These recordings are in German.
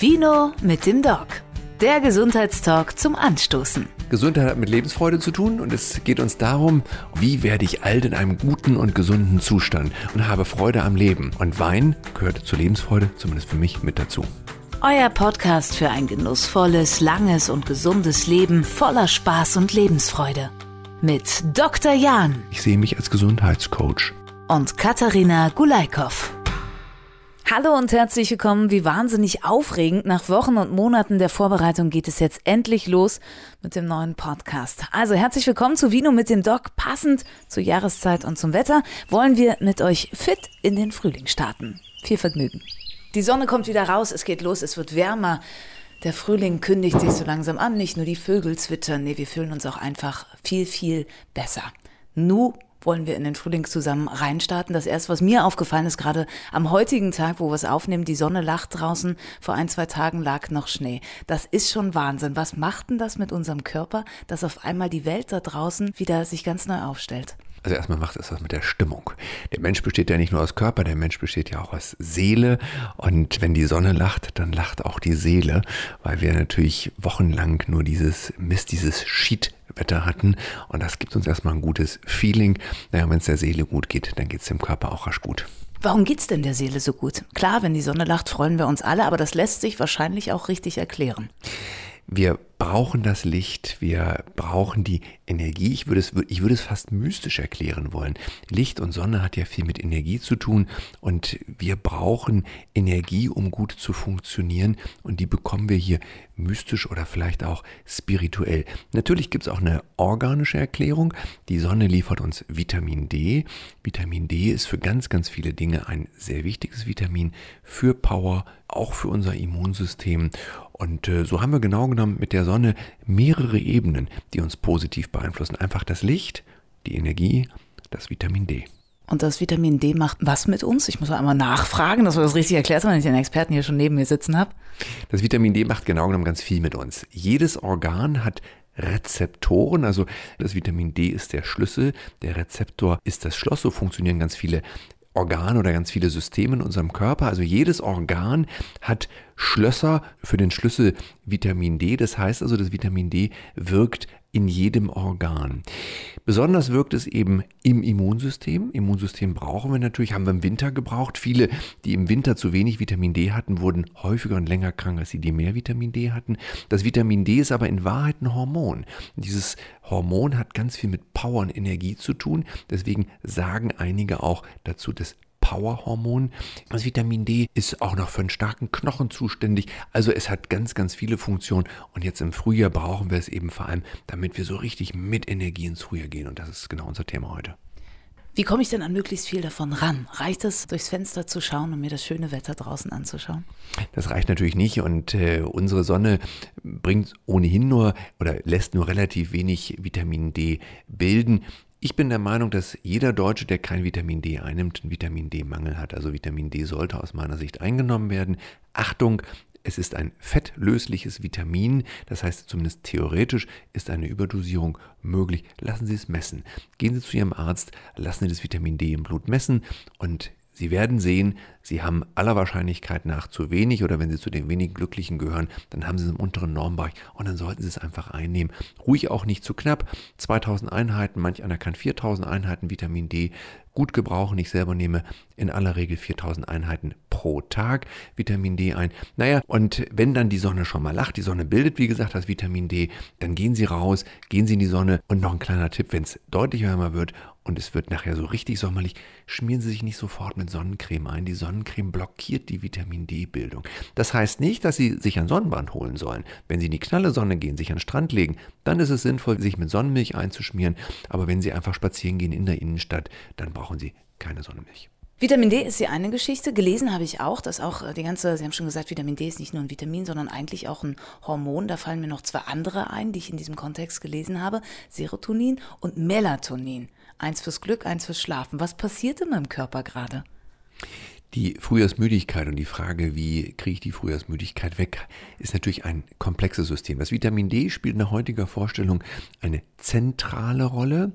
Vino mit dem Doc. Der Gesundheitstalk zum Anstoßen. Gesundheit hat mit Lebensfreude zu tun und es geht uns darum, wie werde ich alt in einem guten und gesunden Zustand und habe Freude am Leben. Und Wein gehört zur Lebensfreude, zumindest für mich, mit dazu. Euer Podcast für ein genussvolles, langes und gesundes Leben voller Spaß und Lebensfreude. Mit Dr. Jan Ich sehe mich als Gesundheitscoach. und Katharina Gulaikow. Hallo und herzlich willkommen. Wie wahnsinnig aufregend. Nach Wochen und Monaten der Vorbereitung geht es jetzt endlich los mit dem neuen Podcast. Also herzlich willkommen zu Vino mit dem Doc. Passend zur Jahreszeit und zum Wetter wollen wir mit euch fit in den Frühling starten. Viel Vergnügen. Die Sonne kommt wieder raus, es geht los, es wird wärmer. Der Frühling kündigt sich so langsam an. Nicht nur die Vögel zwitschern, nee, wir fühlen uns auch einfach viel, viel besser. Nu wollen wir in den Frühling zusammen reinstarten. Das erste, was mir aufgefallen ist, gerade am heutigen Tag, wo wir es aufnehmen, die Sonne lacht draußen. Vor ein, zwei Tagen lag noch Schnee. Das ist schon Wahnsinn. Was macht denn das mit unserem Körper, dass auf einmal die Welt da draußen wieder sich ganz neu aufstellt? Also erstmal macht es was mit der Stimmung. Der Mensch besteht ja nicht nur aus Körper, der Mensch besteht ja auch aus Seele. Und wenn die Sonne lacht, dann lacht auch die Seele, weil wir natürlich wochenlang nur dieses Mist, dieses Schiedwetter hatten. Und das gibt uns erstmal ein gutes Feeling. Naja, wenn es der Seele gut geht, dann geht es dem Körper auch rasch gut. Warum geht's denn der Seele so gut? Klar, wenn die Sonne lacht, freuen wir uns alle, aber das lässt sich wahrscheinlich auch richtig erklären. Wir brauchen das Licht, wir brauchen die Energie. Ich würde, es, ich würde es fast mystisch erklären wollen. Licht und Sonne hat ja viel mit Energie zu tun und wir brauchen Energie, um gut zu funktionieren und die bekommen wir hier mystisch oder vielleicht auch spirituell. Natürlich gibt es auch eine organische Erklärung. Die Sonne liefert uns Vitamin D. Vitamin D ist für ganz, ganz viele Dinge ein sehr wichtiges Vitamin für Power, auch für unser Immunsystem. Und äh, so haben wir genau genommen mit der Sonne mehrere Ebenen, die uns positiv beeinflussen. Einfach das Licht, die Energie, das Vitamin D. Und das Vitamin D macht was mit uns? Ich muss mal einmal nachfragen, dass wir das richtig erklärt haben, wenn ich den Experten hier schon neben mir sitzen habe. Das Vitamin D macht genau genommen ganz viel mit uns. Jedes Organ hat Rezeptoren, also das Vitamin D ist der Schlüssel, der Rezeptor ist das Schloss, so funktionieren ganz viele Organe oder ganz viele Systeme in unserem Körper. Also jedes Organ hat Schlösser für den Schlüssel Vitamin D. Das heißt also, das Vitamin D wirkt in jedem Organ. Besonders wirkt es eben im Immunsystem. Immunsystem brauchen wir natürlich, haben wir im Winter gebraucht. Viele, die im Winter zu wenig Vitamin D hatten, wurden häufiger und länger krank, als die, die mehr Vitamin D hatten. Das Vitamin D ist aber in Wahrheit ein Hormon. Dieses Hormon hat ganz viel mit Power und Energie zu tun. Deswegen sagen einige auch dazu, das Powerhormon. Das Vitamin D ist auch noch für einen starken Knochen zuständig. Also es hat ganz, ganz viele Funktionen. Und jetzt im Frühjahr brauchen wir es eben vor allem, damit wir so richtig mit Energie ins Frühjahr gehen. Und das ist genau unser Thema heute. Wie komme ich denn an möglichst viel davon ran? Reicht es, durchs Fenster zu schauen und mir das schöne Wetter draußen anzuschauen? Das reicht natürlich nicht und äh, unsere Sonne bringt ohnehin nur oder lässt nur relativ wenig Vitamin D bilden. Ich bin der Meinung, dass jeder Deutsche, der kein Vitamin D einnimmt, einen Vitamin D-Mangel hat. Also Vitamin D sollte aus meiner Sicht eingenommen werden. Achtung, es ist ein fettlösliches Vitamin, das heißt zumindest theoretisch ist eine Überdosierung möglich. Lassen Sie es messen. Gehen Sie zu Ihrem Arzt, lassen Sie das Vitamin D im Blut messen und Sie werden sehen, Sie haben aller Wahrscheinlichkeit nach zu wenig oder wenn Sie zu den wenigen Glücklichen gehören, dann haben Sie es im unteren Normbereich und dann sollten Sie es einfach einnehmen. Ruhig auch nicht zu knapp. 2000 Einheiten, manch einer kann 4000 Einheiten Vitamin D gut gebrauchen. Ich selber nehme in aller Regel 4000 Einheiten pro Tag Vitamin D ein. Naja, und wenn dann die Sonne schon mal lacht, die Sonne bildet, wie gesagt, das Vitamin D, dann gehen Sie raus, gehen Sie in die Sonne und noch ein kleiner Tipp, wenn es deutlich wärmer wird und es wird nachher so richtig sommerlich, schmieren Sie sich nicht sofort mit Sonnencreme ein. Die Sonnencreme blockiert die Vitamin D-Bildung. Das heißt nicht, dass Sie sich ein Sonnenbrand holen sollen. Wenn Sie in die knalle Sonne gehen, sich an den Strand legen, dann ist es sinnvoll, sich mit Sonnenmilch einzuschmieren. Aber wenn Sie einfach spazieren gehen in der Innenstadt, dann brauchen Sie keine Sonnenmilch. Vitamin D ist die eine Geschichte. Gelesen habe ich auch, dass auch äh, die ganze, Sie haben schon gesagt, Vitamin D ist nicht nur ein Vitamin, sondern eigentlich auch ein Hormon. Da fallen mir noch zwei andere ein, die ich in diesem Kontext gelesen habe. Serotonin und Melatonin. Eins fürs Glück, eins fürs Schlafen. Was passiert in meinem Körper gerade? Die Frühjahrsmüdigkeit und die Frage, wie kriege ich die Frühjahrsmüdigkeit weg, ist natürlich ein komplexes System. Das Vitamin D spielt nach heutiger Vorstellung eine zentrale Rolle.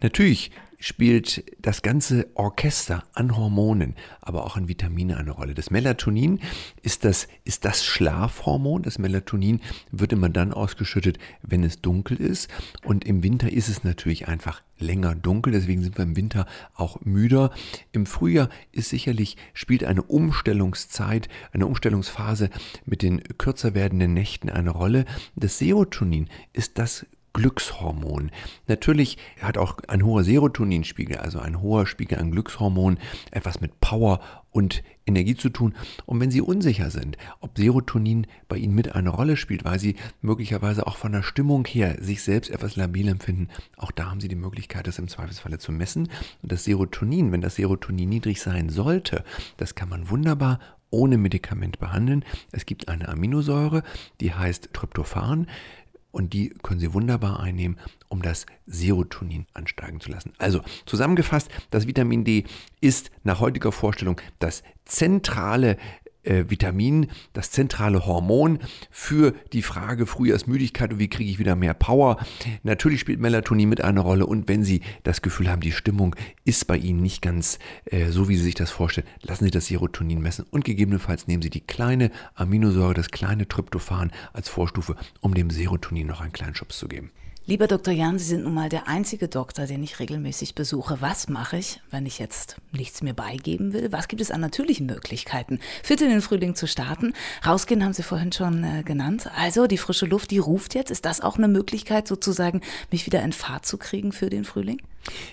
Natürlich spielt das ganze Orchester an Hormonen, aber auch an Vitamine eine Rolle. Das Melatonin ist das, ist das Schlafhormon. Das Melatonin wird immer dann ausgeschüttet, wenn es dunkel ist. Und im Winter ist es natürlich einfach länger dunkel, deswegen sind wir im Winter auch müder. Im Frühjahr ist sicherlich, spielt eine Umstellungszeit, eine Umstellungsphase mit den kürzer werdenden Nächten eine Rolle. Das Serotonin ist das Glückshormon. Natürlich hat auch ein hoher Serotoninspiegel, also ein hoher Spiegel an Glückshormon, etwas mit Power und Energie zu tun. Und wenn Sie unsicher sind, ob Serotonin bei Ihnen mit eine Rolle spielt, weil Sie möglicherweise auch von der Stimmung her sich selbst etwas labil empfinden, auch da haben Sie die Möglichkeit, das im Zweifelsfalle zu messen. Und das Serotonin, wenn das Serotonin niedrig sein sollte, das kann man wunderbar ohne Medikament behandeln. Es gibt eine Aminosäure, die heißt Tryptophan und die können Sie wunderbar einnehmen, um das Serotonin ansteigen zu lassen. Also zusammengefasst, das Vitamin D ist nach heutiger Vorstellung das zentrale äh, Vitamin, das zentrale Hormon für die Frage Frühjahrsmüdigkeit und wie kriege ich wieder mehr Power. Natürlich spielt Melatonin mit eine Rolle und wenn Sie das Gefühl haben, die Stimmung ist bei Ihnen nicht ganz äh, so, wie Sie sich das vorstellen, lassen Sie das Serotonin messen und gegebenenfalls nehmen Sie die kleine Aminosäure, das kleine Tryptophan als Vorstufe, um dem Serotonin noch einen kleinen Schubs zu geben. Lieber Dr. Jan, Sie sind nun mal der einzige Doktor, den ich regelmäßig besuche. Was mache ich, wenn ich jetzt nichts mehr beigeben will? Was gibt es an natürlichen Möglichkeiten, fit in den Frühling zu starten? Rausgehen haben Sie vorhin schon äh, genannt. Also die frische Luft, die ruft jetzt. Ist das auch eine Möglichkeit, sozusagen mich wieder in Fahrt zu kriegen für den Frühling?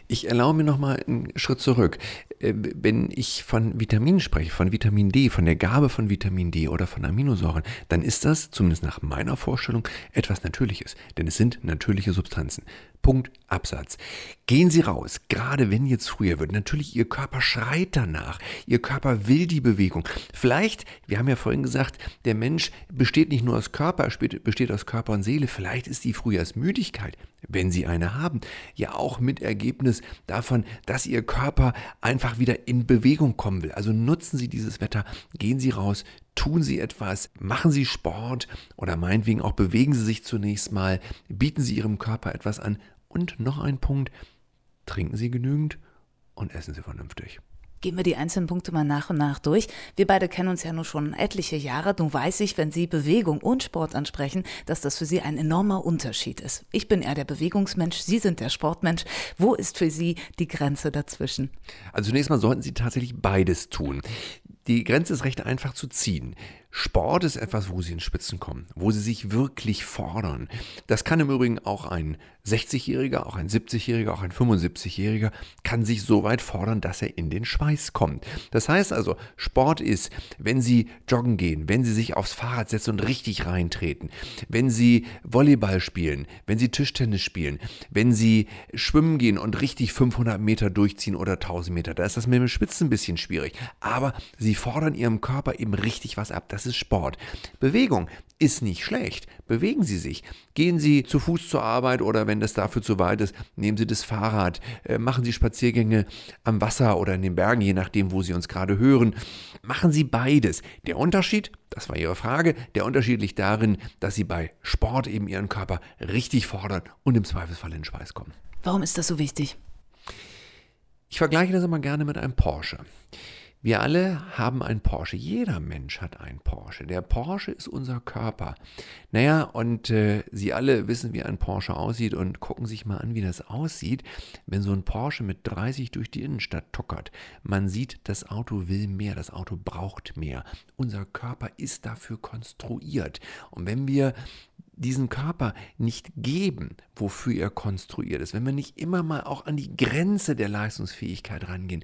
Ich erlaube mir nochmal einen Schritt zurück. Äh, wenn ich von Vitaminen spreche, von Vitamin D, von der Gabe von Vitamin D oder von Aminosäuren, dann ist das, zumindest nach meiner Vorstellung, etwas Natürliches. Denn es sind natürliche Substanzen. Punkt, Absatz. Gehen Sie raus, gerade wenn jetzt früher wird. Natürlich, Ihr Körper schreit danach. Ihr Körper will die Bewegung. Vielleicht, wir haben ja vorhin gesagt, der Mensch besteht nicht nur aus Körper, besteht aus Körper und Seele. Vielleicht ist die Frühjahrsmüdigkeit, wenn Sie eine haben, ja auch mit Ergebnis davon, dass Ihr Körper einfach wieder in Bewegung kommen will. Also nutzen Sie dieses Wetter, gehen Sie raus, tun Sie etwas, machen Sie Sport oder meinetwegen auch bewegen Sie sich zunächst mal, bieten Sie Ihrem Körper etwas an und noch ein Punkt, trinken Sie genügend und essen Sie vernünftig. Gehen wir die einzelnen Punkte mal nach und nach durch. Wir beide kennen uns ja nur schon etliche Jahre. Nun weiß ich, wenn Sie Bewegung und Sport ansprechen, dass das für Sie ein enormer Unterschied ist. Ich bin eher der Bewegungsmensch, Sie sind der Sportmensch. Wo ist für Sie die Grenze dazwischen? Also zunächst mal sollten Sie tatsächlich beides tun. Die Grenze ist recht einfach zu ziehen. Sport ist etwas, wo sie in Spitzen kommen, wo sie sich wirklich fordern. Das kann im Übrigen auch ein 60-Jähriger, auch ein 70-Jähriger, auch ein 75-Jähriger, kann sich so weit fordern, dass er in den Schweiß kommt. Das heißt also, Sport ist, wenn sie joggen gehen, wenn sie sich aufs Fahrrad setzen und richtig reintreten, wenn sie Volleyball spielen, wenn sie Tischtennis spielen, wenn sie schwimmen gehen und richtig 500 Meter durchziehen oder 1000 Meter, da ist das mit dem Spitzen ein bisschen schwierig. Aber sie fordern ihrem Körper eben richtig was ab. Das ist Sport. Bewegung ist nicht schlecht. Bewegen Sie sich. Gehen Sie zu Fuß zur Arbeit oder wenn das dafür zu weit ist, nehmen Sie das Fahrrad. Äh, machen Sie Spaziergänge am Wasser oder in den Bergen, je nachdem, wo Sie uns gerade hören. Machen Sie beides. Der Unterschied, das war Ihre Frage, der Unterschied liegt darin, dass Sie bei Sport eben Ihren Körper richtig fordern und im Zweifelsfall in den Schweiß kommen. Warum ist das so wichtig? Ich vergleiche das immer gerne mit einem Porsche. Wir alle haben ein Porsche. Jeder Mensch hat ein Porsche. Der Porsche ist unser Körper. Naja, und äh, Sie alle wissen, wie ein Porsche aussieht und gucken sich mal an, wie das aussieht, wenn so ein Porsche mit 30 durch die Innenstadt tuckert. Man sieht, das Auto will mehr, das Auto braucht mehr. Unser Körper ist dafür konstruiert. Und wenn wir diesen Körper nicht geben, wofür er konstruiert ist, wenn wir nicht immer mal auch an die Grenze der Leistungsfähigkeit rangehen,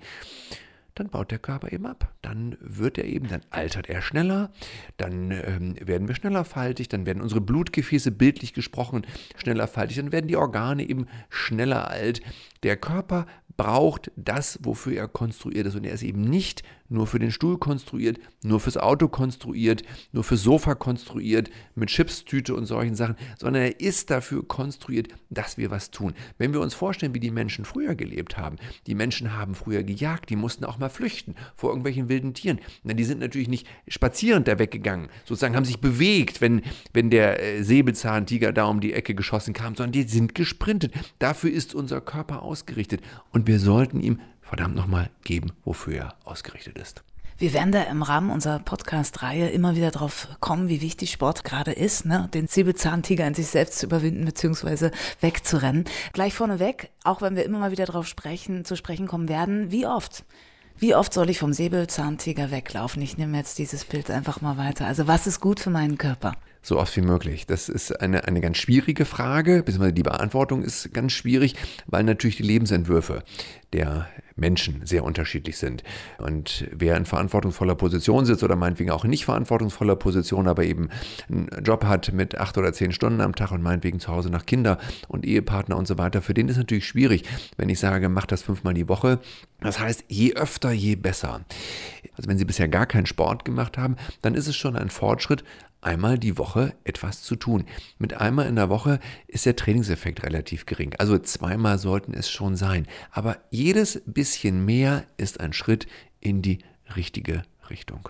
dann baut der Körper eben ab. Dann wird er eben, dann altert er schneller, dann ähm, werden wir schneller faltig, dann werden unsere Blutgefäße bildlich gesprochen schneller faltig, dann werden die Organe eben schneller alt. Der Körper braucht das, wofür er konstruiert ist und er ist eben nicht nur für den Stuhl konstruiert, nur fürs Auto konstruiert, nur fürs Sofa konstruiert, mit Chipstüte und solchen Sachen, sondern er ist dafür konstruiert, dass wir was tun. Wenn wir uns vorstellen, wie die Menschen früher gelebt haben, die Menschen haben früher gejagt, die mussten auch mal flüchten vor irgendwelchen wilden Tieren. Na, die sind natürlich nicht spazierend da weggegangen, sozusagen haben sich bewegt, wenn, wenn der äh, Säbelzahntiger da um die Ecke geschossen kam, sondern die sind gesprintet. Dafür ist unser Körper ausgerichtet und wir sollten ihm verdammt nochmal geben, wofür er ausgerichtet ist. Wir werden da im Rahmen unserer Podcast-Reihe immer wieder drauf kommen, wie wichtig Sport gerade ist, ne? den Säbelzahntiger in sich selbst zu überwinden bzw. wegzurennen. Gleich vorneweg, auch wenn wir immer mal wieder darauf sprechen, zu sprechen kommen werden, wie oft? Wie oft soll ich vom Säbelzahntiger weglaufen? Ich nehme jetzt dieses Bild einfach mal weiter. Also was ist gut für meinen Körper? So oft wie möglich? Das ist eine, eine ganz schwierige Frage, beziehungsweise die Beantwortung ist ganz schwierig, weil natürlich die Lebensentwürfe der Menschen sehr unterschiedlich sind. Und wer in verantwortungsvoller Position sitzt oder meinetwegen auch in nicht verantwortungsvoller Position, aber eben einen Job hat mit acht oder zehn Stunden am Tag und meinetwegen zu Hause nach Kinder und Ehepartner und so weiter, für den ist natürlich schwierig, wenn ich sage, mach das fünfmal die Woche. Das heißt, je öfter, je besser. Also wenn Sie bisher gar keinen Sport gemacht haben, dann ist es schon ein Fortschritt, einmal die Woche etwas zu tun. Mit einmal in der Woche ist der Trainingseffekt relativ gering. Also zweimal sollten es schon sein. Aber jedes bisschen mehr ist ein Schritt in die richtige Richtung.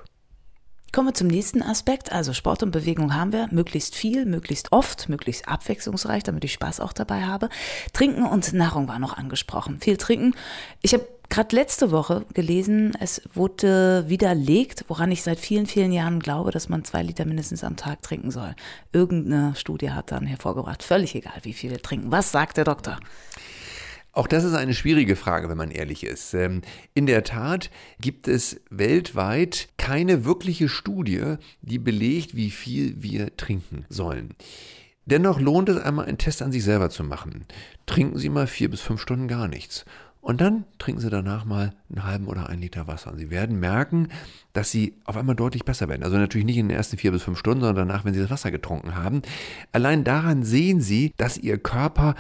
Kommen wir zum nächsten Aspekt. Also Sport und Bewegung haben wir. Möglichst viel, möglichst oft, möglichst abwechslungsreich, damit ich Spaß auch dabei habe. Trinken und Nahrung war noch angesprochen. Viel trinken. Ich habe gerade letzte Woche gelesen, es wurde widerlegt, woran ich seit vielen, vielen Jahren glaube, dass man zwei Liter mindestens am Tag trinken soll. Irgendeine Studie hat dann hervorgebracht, völlig egal, wie viel wir trinken. Was sagt der Doktor? Auch das ist eine schwierige Frage, wenn man ehrlich ist. Ähm, in der Tat gibt es weltweit keine wirkliche Studie, die belegt, wie viel wir trinken sollen. Dennoch lohnt es einmal, einen Test an sich selber zu machen. Trinken Sie mal vier bis fünf Stunden gar nichts. Und dann trinken Sie danach mal einen halben oder einen Liter Wasser. Und Sie werden merken, dass Sie auf einmal deutlich besser werden. Also natürlich nicht in den ersten vier bis fünf Stunden, sondern danach, wenn Sie das Wasser getrunken haben. Allein daran sehen Sie, dass Ihr Körper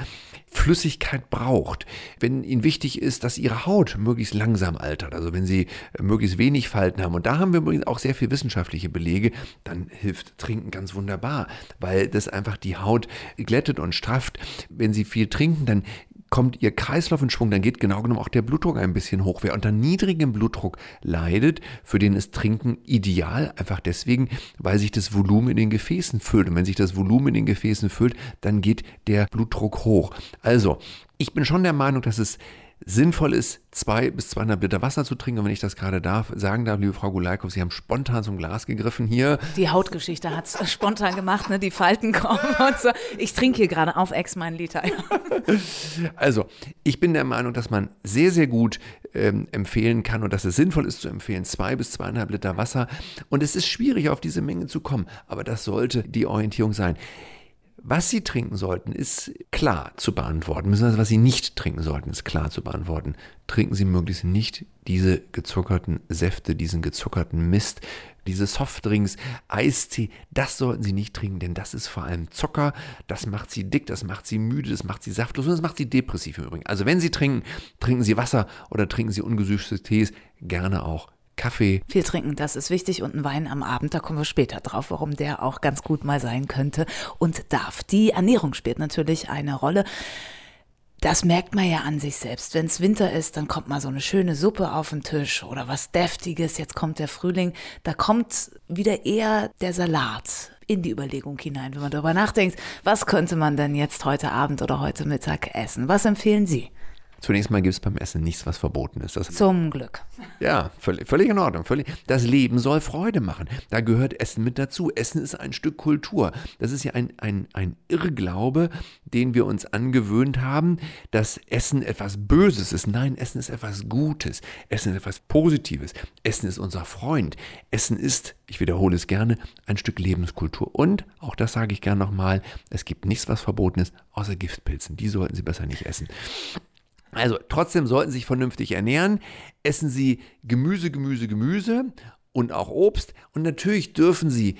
Flüssigkeit braucht. Wenn Ihnen wichtig ist, dass Ihre Haut möglichst langsam altert, also wenn Sie möglichst wenig Falten haben. Und da haben wir übrigens auch sehr viel wissenschaftliche Belege, dann hilft Trinken ganz wunderbar, weil das einfach die Haut glättet und strafft. Wenn Sie viel trinken, dann kommt ihr Kreislauf in Schwung, dann geht genau genommen auch der Blutdruck ein bisschen hoch. Wer unter niedrigem Blutdruck leidet, für den ist Trinken ideal, einfach deswegen, weil sich das Volumen in den Gefäßen füllt. Und wenn sich das Volumen in den Gefäßen füllt, dann geht der Blutdruck hoch. Also, ich bin schon der Meinung, dass es sinnvoll ist, zwei bis zweieinhalb Liter Wasser zu trinken. Und wenn ich das gerade darf, sagen darf, liebe Frau Gulaikow, Sie haben spontan zum Glas gegriffen hier. Die Hautgeschichte hat es spontan gemacht, ne? die Falten kommen und so. Ich trinke hier gerade auf Ex meinen Liter. also, ich bin der Meinung, dass man sehr, sehr gut ähm, empfehlen kann und dass es sinnvoll ist zu empfehlen, zwei bis zweieinhalb Liter Wasser. Und es ist schwierig, auf diese Menge zu kommen, aber das sollte die Orientierung sein. Was Sie trinken sollten, ist klar zu beantworten. Beziehungsweise was Sie nicht trinken sollten, ist klar zu beantworten. Trinken Sie möglichst nicht diese gezuckerten Säfte, diesen gezuckerten Mist, diese Softdrinks, Eistee. Das sollten Sie nicht trinken, denn das ist vor allem Zucker. Das macht Sie dick, das macht Sie müde, das macht Sie saftlos und das macht Sie depressiv im Übrigen. Also wenn Sie trinken, trinken Sie Wasser oder trinken Sie ungesüßte Tees, gerne auch Kaffee. Viel trinken, das ist wichtig. Und ein Wein am Abend, da kommen wir später drauf, warum der auch ganz gut mal sein könnte und darf. Die Ernährung spielt natürlich eine Rolle. Das merkt man ja an sich selbst. Wenn es Winter ist, dann kommt mal so eine schöne Suppe auf den Tisch oder was Deftiges. Jetzt kommt der Frühling. Da kommt wieder eher der Salat in die Überlegung hinein, wenn man darüber nachdenkt, was könnte man denn jetzt heute Abend oder heute Mittag essen? Was empfehlen Sie? Zunächst mal gibt es beim Essen nichts, was verboten ist. Das, Zum Glück. Ja, völlig, völlig in Ordnung. Völlig, das Leben soll Freude machen. Da gehört Essen mit dazu. Essen ist ein Stück Kultur. Das ist ja ein, ein, ein Irrglaube, den wir uns angewöhnt haben, dass Essen etwas Böses ist. Nein, Essen ist etwas Gutes. Essen ist etwas Positives. Essen ist unser Freund. Essen ist, ich wiederhole es gerne, ein Stück Lebenskultur. Und, auch das sage ich gerne nochmal, es gibt nichts, was verboten ist, außer Giftpilzen. Die sollten Sie besser nicht essen. Also trotzdem sollten Sie sich vernünftig ernähren. Essen Sie Gemüse, Gemüse, Gemüse und auch Obst. Und natürlich dürfen Sie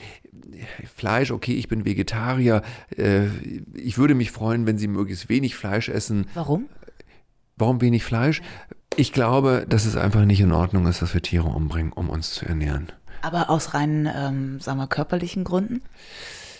Fleisch, okay, ich bin Vegetarier. Äh, ich würde mich freuen, wenn Sie möglichst wenig Fleisch essen. Warum? Warum wenig Fleisch? Ich glaube, dass es einfach nicht in Ordnung ist, dass wir Tiere umbringen, um uns zu ernähren. Aber aus rein, ähm, sagen wir, körperlichen Gründen?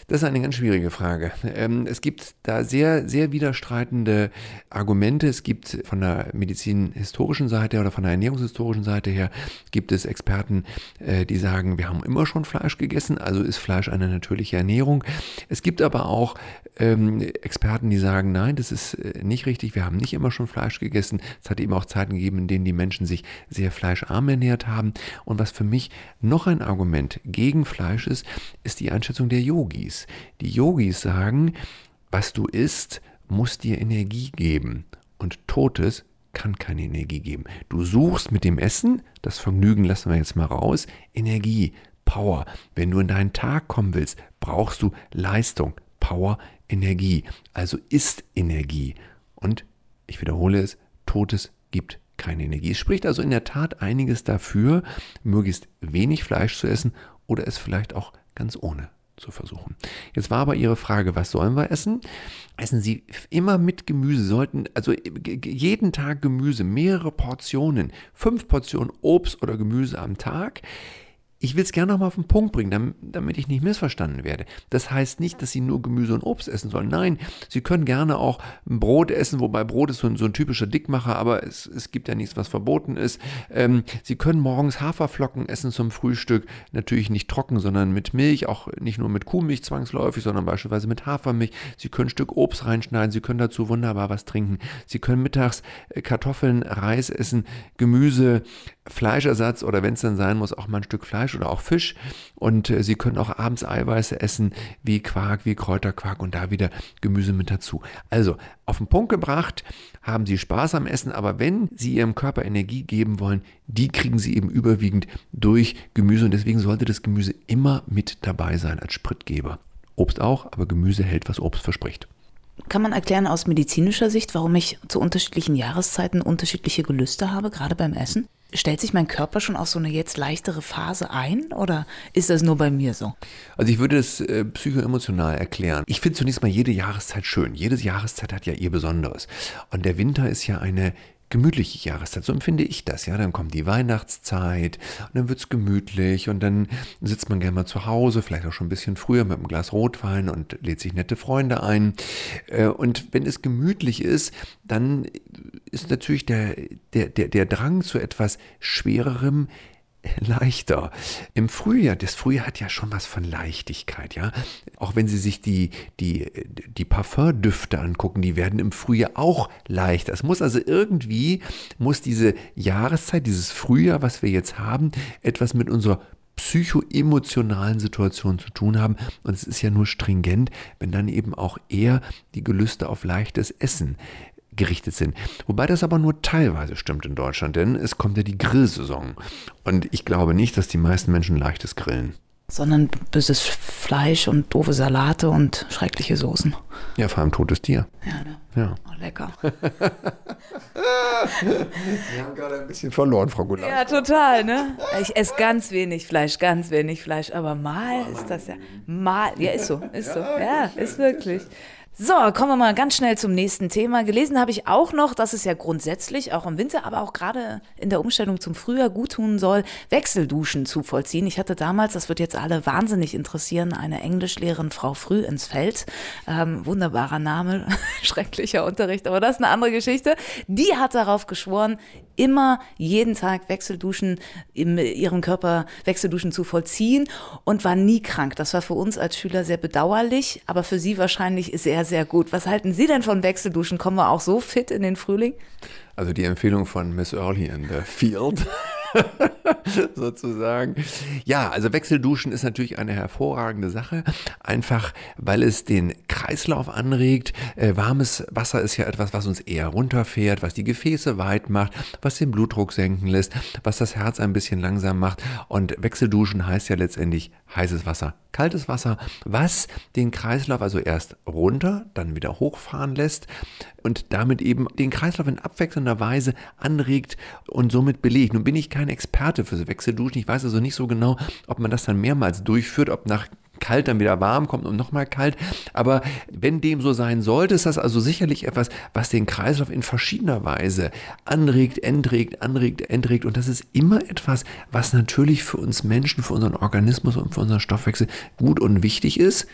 Das ist eine ganz schwierige Frage. Ähm, es gibt da sehr, sehr widerstreitende Argumente. Es gibt von der medizinhistorischen Seite oder von der ernährungshistorischen Seite her gibt es Experten, äh, die sagen, wir haben immer schon Fleisch gegessen, also ist Fleisch eine natürliche Ernährung. Es gibt aber auch ähm, Experten, die sagen, nein, das ist äh, nicht richtig, wir haben nicht immer schon Fleisch gegessen. Es hat eben auch Zeiten gegeben, in denen die Menschen sich sehr fleischarm ernährt haben. Und was für mich noch ein Argument gegen Fleisch ist, ist die Einschätzung der Yogis. Die Yogis sagen, was du isst, muss dir Energie geben. Und Totes kann keine Energie geben. Du suchst mit dem Essen, das Vergnügen lassen wir jetzt mal raus, Energie, Power. Wenn du in deinen Tag kommen willst, brauchst du Leistung, Power, Energie. Also ist Energie. Und ich wiederhole es, Totes gibt keine Energie. Es spricht also in der Tat einiges dafür, möglichst wenig Fleisch zu essen oder es vielleicht auch ganz ohne zu versuchen. Jetzt war aber Ihre Frage, was sollen wir essen? Essen Sie immer mit Gemüse, sollten also jeden Tag Gemüse, mehrere Portionen, fünf Portionen Obst oder Gemüse am Tag. Ich will es gerne nochmal auf den Punkt bringen, damit ich nicht missverstanden werde. Das heißt nicht, dass Sie nur Gemüse und Obst essen sollen. Nein, Sie können gerne auch Brot essen, wobei Brot ist so ein, so ein typischer Dickmacher, aber es, es, gibt ja nichts, was verboten ist. Ähm, Sie können morgens Haferflocken essen zum Frühstück. Natürlich nicht trocken, sondern mit Milch, auch nicht nur mit Kuhmilch zwangsläufig, sondern beispielsweise mit Hafermilch. Sie können ein Stück Obst reinschneiden, Sie können dazu wunderbar was trinken. Sie können mittags äh, Kartoffeln, Reis essen, Gemüse, Fleischersatz oder wenn es dann sein muss, auch mal ein Stück Fleisch oder auch Fisch. Und äh, Sie können auch abends Eiweiße essen, wie Quark, wie Kräuterquark und da wieder Gemüse mit dazu. Also auf den Punkt gebracht, haben Sie Spaß am Essen, aber wenn Sie Ihrem Körper Energie geben wollen, die kriegen Sie eben überwiegend durch Gemüse und deswegen sollte das Gemüse immer mit dabei sein als Spritgeber. Obst auch, aber Gemüse hält, was Obst verspricht. Kann man erklären aus medizinischer Sicht, warum ich zu unterschiedlichen Jahreszeiten unterschiedliche Gelüste habe, gerade beim Essen? Stellt sich mein Körper schon auf so eine jetzt leichtere Phase ein oder ist das nur bei mir so? Also ich würde es äh, psychoemotional erklären. Ich finde zunächst mal jede Jahreszeit schön. Jede Jahreszeit hat ja ihr Besonderes. Und der Winter ist ja eine gemütliche Jahreszeit. So empfinde ich das. Ja, dann kommt die Weihnachtszeit und dann wird es gemütlich und dann sitzt man gerne mal zu Hause, vielleicht auch schon ein bisschen früher mit einem Glas Rotwein und lädt sich nette Freunde ein. Äh, und wenn es gemütlich ist, dann ist natürlich der, der, der, der Drang zu etwas Schwererem leichter. Im Frühjahr, das Frühjahr hat ja schon was von Leichtigkeit, ja. Auch wenn Sie sich die, die, die Parfümdüfte angucken, die werden im Frühjahr auch leichter. Es muss also irgendwie, muss diese Jahreszeit, dieses Frühjahr, was wir jetzt haben, etwas mit unserer psychoemotionalen Situation zu tun haben. Und es ist ja nur stringent, wenn dann eben auch eher die Gelüste auf leichtes Essen gerichtet sind. Wobei das aber nur teilweise stimmt in Deutschland, denn es kommt ja die Grillsaison. Und ich glaube nicht, dass die meisten Menschen leichtes grillen. Sondern böses Fleisch und doofe Salate und schreckliche Soßen. Ja, vor allem totes Tier. Ja, ne? Ja. Oh, lecker. Wir haben gerade ein bisschen verloren, Frau Gulland. Ja, total, ne? Ich esse ganz wenig Fleisch, ganz wenig Fleisch, aber mal ist das ja, mal, ja, ist so, ist so, ja, ist wirklich. So, kommen wir mal ganz schnell zum nächsten Thema. Gelesen habe ich auch noch, dass es ja grundsätzlich auch im Winter, aber auch gerade in der Umstellung zum Frühjahr gut tun soll, Wechselduschen zu vollziehen. Ich hatte damals, das wird jetzt alle wahnsinnig interessieren, eine Englischlehrerin Frau Früh ins Feld. Ähm, wunderbarer Name, schrecklicher Unterricht, aber das ist eine andere Geschichte. Die hat darauf geschworen, immer jeden Tag Wechselduschen in ihrem Körper Wechselduschen zu vollziehen und war nie krank. Das war für uns als Schüler sehr bedauerlich, aber für sie wahrscheinlich sehr, sehr gut. Was halten Sie denn von Wechselduschen? Kommen wir auch so fit in den Frühling? Also die Empfehlung von Miss Early in the Field. sozusagen. Ja, also Wechselduschen ist natürlich eine hervorragende Sache, einfach weil es den Kreislauf anregt. Äh, warmes Wasser ist ja etwas, was uns eher runterfährt, was die Gefäße weit macht, was den Blutdruck senken lässt, was das Herz ein bisschen langsam macht. Und Wechselduschen heißt ja letztendlich heißes Wasser, kaltes Wasser, was den Kreislauf also erst runter, dann wieder hochfahren lässt und damit eben den Kreislauf in abwechselnder Weise anregt und somit belegt. Nun bin ich kein Experte für Wechselduschen. Ich weiß also nicht so genau, ob man das dann mehrmals durchführt, ob nach kalt dann wieder warm kommt und nochmal kalt. Aber wenn dem so sein sollte, ist das also sicherlich etwas, was den Kreislauf in verschiedener Weise anregt, entregt, anregt, entregt. Und das ist immer etwas, was natürlich für uns Menschen, für unseren Organismus und für unseren Stoffwechsel gut und wichtig ist.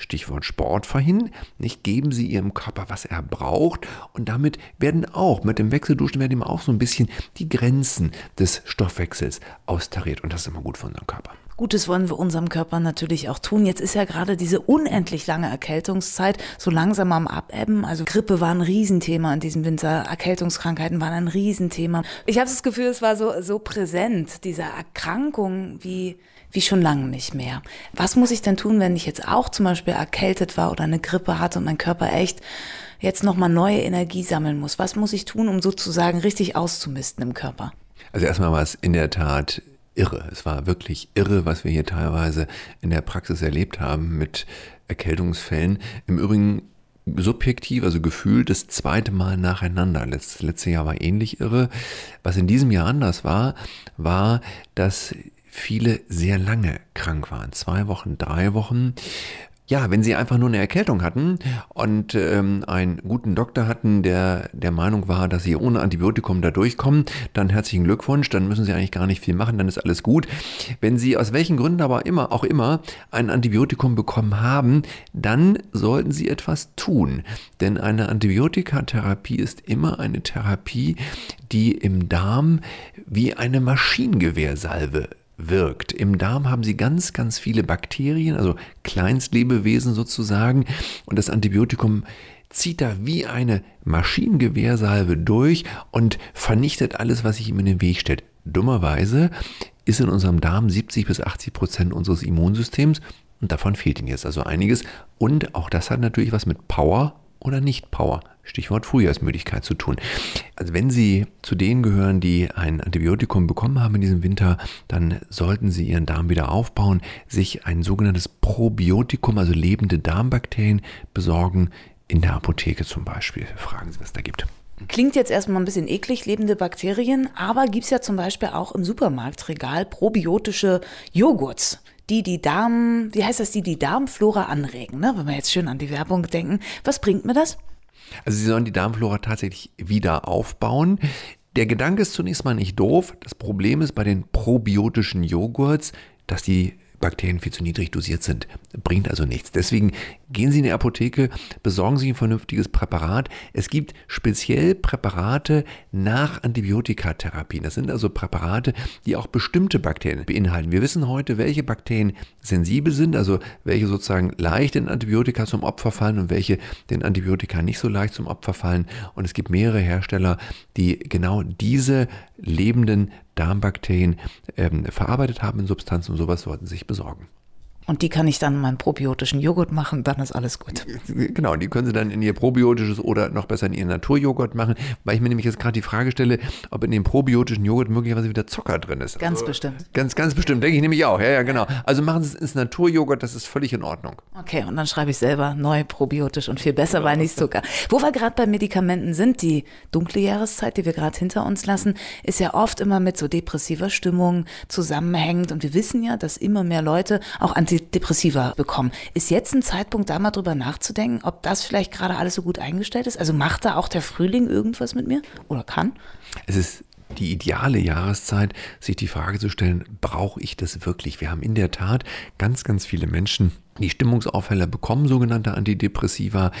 Stichwort Sport vorhin, nicht geben Sie Ihrem Körper, was er braucht und damit werden auch, mit dem Wechselduschen werden ihm auch so ein bisschen die Grenzen des Stoffwechsels austariert und das ist immer gut für unseren Körper. Gutes wollen wir unserem Körper natürlich auch tun. Jetzt ist ja gerade diese unendlich lange Erkältungszeit so langsam am Abebben. Also Grippe war ein Riesenthema in diesem Winter, Erkältungskrankheiten waren ein Riesenthema. Ich habe das Gefühl, es war so, so präsent, diese Erkrankung wie wie schon lange nicht mehr. Was muss ich denn tun, wenn ich jetzt auch zum Beispiel erkältet war oder eine Grippe hatte und mein Körper echt jetzt nochmal neue Energie sammeln muss? Was muss ich tun, um sozusagen richtig auszumisten im Körper? Also erstmal war es in der Tat irre. Es war wirklich irre, was wir hier teilweise in der Praxis erlebt haben mit Erkältungsfällen. Im Übrigen subjektiv, also gefühlt das zweite Mal nacheinander. Das letzte Jahr war ähnlich irre. Was in diesem Jahr anders war, war, dass viele sehr lange krank waren. Zwei Wochen, drei Wochen. Ja, wenn sie einfach nur eine Erkältung hatten und ähm, einen guten Doktor hatten, der der Meinung war, dass sie ohne Antibiotikum da durchkommen, dann herzlichen Glückwunsch, dann müssen sie eigentlich gar nicht viel machen, dann ist alles gut. Wenn sie aus welchen Gründen aber immer auch immer ein Antibiotikum bekommen haben, dann sollten sie etwas tun, denn eine Antibiotikatherapie ist immer eine Therapie, die im Darm wie eine Maschinengewehrsalve wirkt. Im Darm haben sie ganz, ganz viele Bakterien, also Kleinstlebewesen sozusagen. Und das Antibiotikum zieht da wie eine Maschinengewehrsalve durch und vernichtet alles, was sich ihm in den Weg stellt. Dummerweise ist in unserem Darm 70 bis 80 Prozent unseres Immunsystems und davon fehlt ihnen jetzt also einiges. Und auch das hat natürlich was mit Power oder Nicht-Power, Stichwort Frühjahrsmüdigkeit zu tun. Also wenn Sie zu denen gehören, die ein Antibiotikum bekommen haben in diesem Winter, dann sollten Sie Ihren Darm wieder aufbauen, sich ein sogenanntes Probiotikum, also lebende Darmbakterien besorgen, in der Apotheke zum Beispiel. Fragen Sie, was da gibt. Klingt jetzt erstmal ein bisschen eklig, lebende Bakterien, aber gibt es ja zum Beispiel auch im Supermarktregal probiotische Joghurts die die Darm, wie heißt das, die die Darmflora anregen, ne? wenn wir jetzt schön an die Werbung denken. Was bringt mir das? Also sie sollen die Darmflora tatsächlich wieder aufbauen. Der Gedanke ist zunächst mal nicht doof. Das Problem ist bei den probiotischen Joghurts, dass die Bakterien viel zu niedrig dosiert sind. Bringt also nichts. Deswegen gehen Sie in die Apotheke, besorgen Sie ein vernünftiges Präparat. Es gibt speziell Präparate nach Antibiotikatherapien. Das sind also Präparate, die auch bestimmte Bakterien beinhalten. Wir wissen heute, welche Bakterien sensibel sind, also welche sozusagen leicht in Antibiotika zum Opfer fallen und welche den Antibiotika nicht so leicht zum Opfer fallen. Und es gibt mehrere Hersteller, die genau diese lebenden Darmbakterien ähm, verarbeitet haben in Substanzen und sowas sollten Sie sich besorgen. Und die kann ich dann in meinen probiotischen Joghurt machen, dann ist alles gut. Genau, die können Sie dann in Ihr probiotisches oder noch besser in Ihren Naturjoghurt machen, weil ich mir nämlich jetzt gerade die Frage stelle, ob in dem probiotischen Joghurt möglicherweise wieder Zucker drin ist. Ganz also, bestimmt. Ganz, ganz bestimmt, denke ich nämlich auch. Ja, ja, genau. Also machen Sie es ins Naturjoghurt, das ist völlig in Ordnung. Okay, und dann schreibe ich selber neu probiotisch und viel besser, weil nicht Zucker. Wo wir gerade bei Medikamenten sind, die dunkle Jahreszeit, die wir gerade hinter uns lassen, ist ja oft immer mit so depressiver Stimmung zusammenhängend. Und wir wissen ja, dass immer mehr Leute auch Anti Antidepressiva bekommen. Ist jetzt ein Zeitpunkt, da mal drüber nachzudenken, ob das vielleicht gerade alles so gut eingestellt ist? Also macht da auch der Frühling irgendwas mit mir oder kann? Es ist die ideale Jahreszeit, sich die Frage zu stellen, brauche ich das wirklich? Wir haben in der Tat ganz, ganz viele Menschen, die Stimmungsaufheller bekommen, sogenannte Antidepressiva.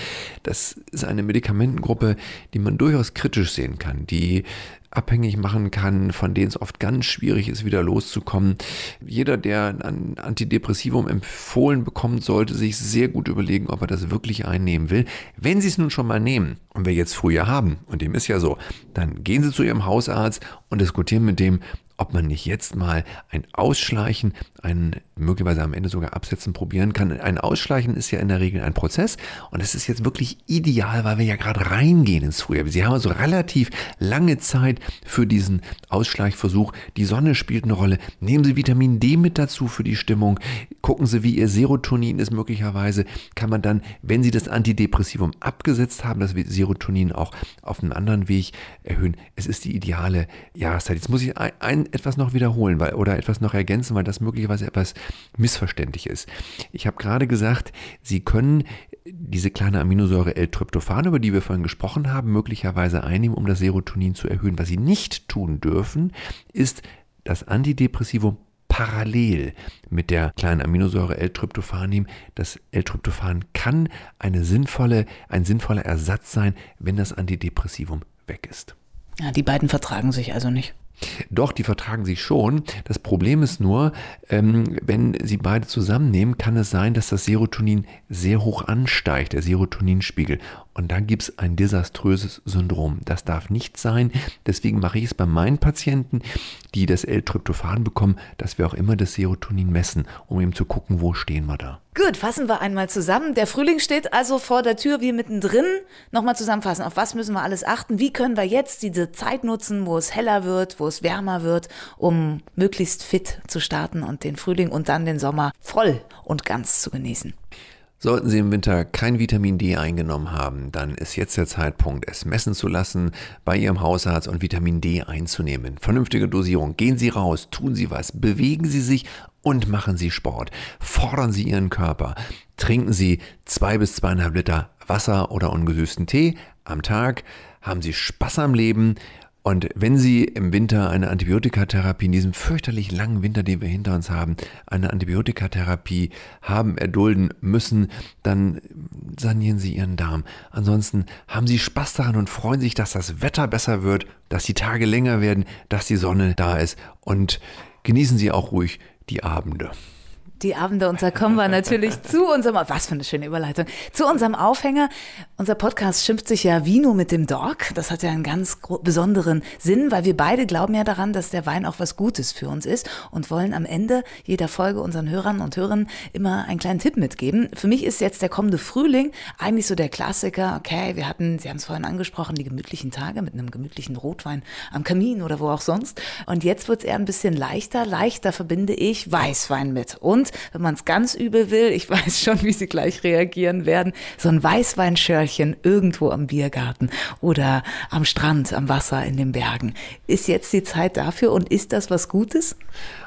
Das ist eine Medikamentengruppe, die man durchaus kritisch sehen kann, die abhängig machen kann, von denen es oft ganz schwierig ist, wieder loszukommen. Jeder, der ein Antidepressivum empfohlen bekommt, sollte sich sehr gut überlegen, ob er das wirklich einnehmen will. Wenn Sie es nun schon mal nehmen und wir jetzt früher haben, und dem ist ja so, dann gehen Sie zu Ihrem Hausarzt und diskutieren mit dem, ob man nicht jetzt mal ein Ausschleichen, ein möglicherweise am Ende sogar Absetzen probieren kann. Ein Ausschleichen ist ja in der Regel ein Prozess und es ist jetzt wirklich ideal, weil wir ja gerade reingehen ins Frühjahr. Sie haben also relativ lange Zeit für diesen Ausschleichversuch. Die Sonne spielt eine Rolle. Nehmen Sie Vitamin D mit dazu für die Stimmung. Gucken Sie, wie Ihr Serotonin ist möglicherweise. Kann man dann, wenn Sie das Antidepressivum abgesetzt haben, das Serotonin auch auf einem anderen Weg erhöhen. Es ist die ideale Jahreszeit. Jetzt muss ich ein, ein etwas noch wiederholen weil, oder etwas noch ergänzen, weil das möglicherweise etwas missverständlich ist. Ich habe gerade gesagt, Sie können diese kleine Aminosäure L-Tryptophan, über die wir vorhin gesprochen haben, möglicherweise einnehmen, um das Serotonin zu erhöhen. Was Sie nicht tun dürfen, ist das Antidepressivum parallel mit der kleinen Aminosäure L-Tryptophan nehmen. Das L-Tryptophan kann eine sinnvolle, ein sinnvoller Ersatz sein, wenn das Antidepressivum weg ist. Ja, die beiden vertragen sich also nicht. Doch, die vertragen sich schon. Das Problem ist nur, ähm, wenn sie beide zusammennehmen, kann es sein, dass das Serotonin sehr hoch ansteigt, der Serotoninspiegel. Und dann gibt es ein desaströses Syndrom. Das darf nicht sein. Deswegen mache ich es bei meinen Patienten, die das L-Tryptophan bekommen, dass wir auch immer das Serotonin messen, um eben zu gucken, wo stehen wir da. Gut, fassen wir einmal zusammen. Der Frühling steht also vor der Tür, wir mittendrin. Nochmal zusammenfassen, auf was müssen wir alles achten? Wie können wir jetzt diese Zeit nutzen, wo es heller wird, wo es wärmer wird, um möglichst fit zu starten und den Frühling und dann den Sommer voll und ganz zu genießen? Sollten Sie im Winter kein Vitamin D eingenommen haben, dann ist jetzt der Zeitpunkt, es messen zu lassen, bei Ihrem Hausarzt und Vitamin D einzunehmen. Vernünftige Dosierung. Gehen Sie raus, tun Sie was, bewegen Sie sich und machen Sie Sport. Fordern Sie Ihren Körper. Trinken Sie zwei bis zweieinhalb Liter Wasser oder ungesüßten Tee am Tag. Haben Sie Spaß am Leben und wenn Sie im Winter eine Antibiotikatherapie, in diesem fürchterlich langen Winter, den wir hinter uns haben, eine Antibiotikatherapie haben, erdulden müssen, dann sanieren Sie Ihren Darm. Ansonsten haben Sie Spaß daran und freuen sich, dass das Wetter besser wird, dass die Tage länger werden, dass die Sonne da ist und genießen Sie auch ruhig die Abende die Abende und da kommen wir natürlich zu unserem, was für eine schöne Überleitung, zu unserem Aufhänger. Unser Podcast schimpft sich ja Vino mit dem Dog. Das hat ja einen ganz besonderen Sinn, weil wir beide glauben ja daran, dass der Wein auch was Gutes für uns ist und wollen am Ende jeder Folge unseren Hörern und Hörern immer einen kleinen Tipp mitgeben. Für mich ist jetzt der kommende Frühling eigentlich so der Klassiker. Okay, wir hatten, Sie haben es vorhin angesprochen, die gemütlichen Tage mit einem gemütlichen Rotwein am Kamin oder wo auch sonst. Und jetzt wird es eher ein bisschen leichter. Leichter verbinde ich Weißwein mit. Und wenn man es ganz übel will, ich weiß schon, wie sie gleich reagieren werden, so ein Weißweinschörchen irgendwo am Biergarten oder am Strand, am Wasser, in den Bergen. Ist jetzt die Zeit dafür und ist das was Gutes?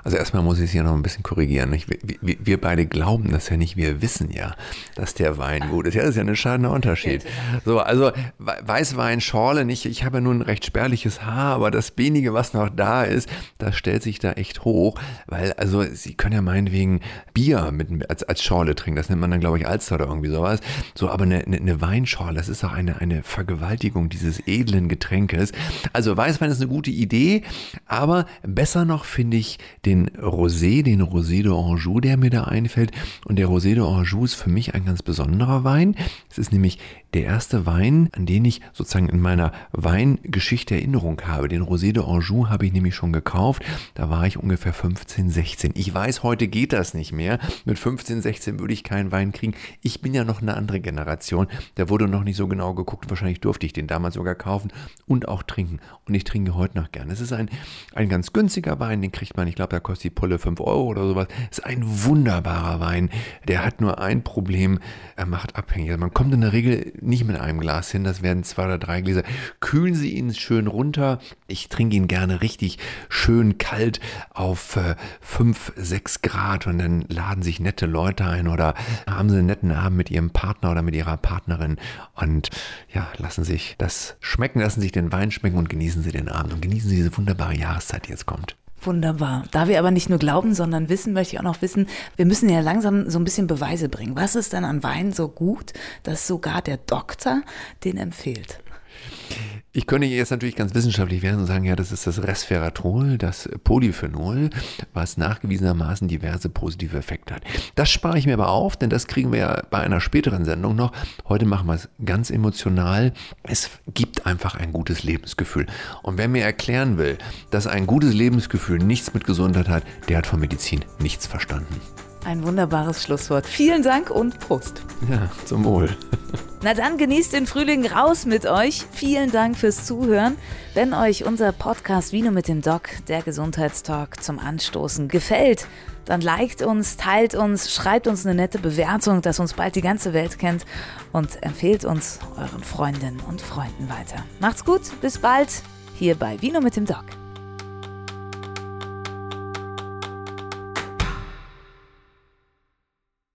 Also erstmal muss ich es hier noch ein bisschen korrigieren. Wir, wir, beide glauben das ja nicht, wir wissen ja, dass der Wein gut ist. Ja, das ist ja ein schadender Unterschied. So, also Weißwein, Schorle, nicht, ich habe ja nun ein recht spärliches Haar, aber das wenige, was noch da ist, das stellt sich da echt hoch, weil also Sie können ja meinetwegen Bier mit, als, als Schorle trinken. Das nennt man dann, glaube ich, Alster oder irgendwie sowas. So, aber eine, eine, eine Weinschorle, das ist auch eine, eine Vergewaltigung dieses edlen Getränkes. Also Weißwein ist eine gute Idee, aber besser noch finde ich den Rosé, den Rosé de Anjou, der mir da einfällt. Und der Rosé de Anjou ist für mich ein ganz besonderer Wein. Es ist nämlich der erste Wein, an den ich sozusagen in meiner Weingeschichte Erinnerung habe. Den Rosé de Anjou habe ich nämlich schon gekauft. Da war ich ungefähr 15, 16. Ich weiß, heute geht das nicht mehr. Mit 15, 16 würde ich keinen Wein kriegen. Ich bin ja noch eine andere Generation. Da wurde noch nicht so genau geguckt. Wahrscheinlich durfte ich den damals sogar kaufen und auch trinken. Und ich trinke heute noch gern. Es ist ein, ein ganz günstiger Wein. Den kriegt man, ich glaube, da kostet die Pulle 5 Euro oder sowas. Es ist ein wunderbarer Wein. Der hat nur ein Problem. Er macht abhängig. Also man kommt in der Regel nicht mit einem Glas hin. Das werden zwei oder drei Gläser. Kühlen Sie ihn schön runter. Ich trinke ihn gerne richtig schön kalt auf äh, 5, 6 Grad und dann laden sich nette Leute ein oder haben Sie einen netten Abend mit Ihrem Partner oder mit Ihrer Partnerin und ja, lassen sich das schmecken, lassen sich den Wein schmecken und genießen Sie den Abend und genießen Sie diese wunderbare Jahreszeit, die jetzt kommt. Wunderbar. Da wir aber nicht nur glauben, sondern wissen, möchte ich auch noch wissen, wir müssen ja langsam so ein bisschen Beweise bringen. Was ist denn an Wein so gut, dass sogar der Doktor den empfiehlt? Ich könnte jetzt natürlich ganz wissenschaftlich werden und sagen, ja, das ist das Resveratrol, das Polyphenol, was nachgewiesenermaßen diverse positive Effekte hat. Das spare ich mir aber auf, denn das kriegen wir ja bei einer späteren Sendung noch. Heute machen wir es ganz emotional. Es gibt einfach ein gutes Lebensgefühl. Und wer mir erklären will, dass ein gutes Lebensgefühl nichts mit Gesundheit hat, der hat von Medizin nichts verstanden. Ein wunderbares Schlusswort. Vielen Dank und Prost. Ja, zum Wohl. Na dann genießt den Frühling raus mit euch. Vielen Dank fürs Zuhören. Wenn euch unser Podcast Vino mit dem Doc, der Gesundheitstalk zum Anstoßen gefällt, dann liked uns, teilt uns, schreibt uns eine nette Bewertung, dass uns bald die ganze Welt kennt und empfehlt uns euren Freundinnen und Freunden weiter. Macht's gut, bis bald hier bei Vino mit dem Doc.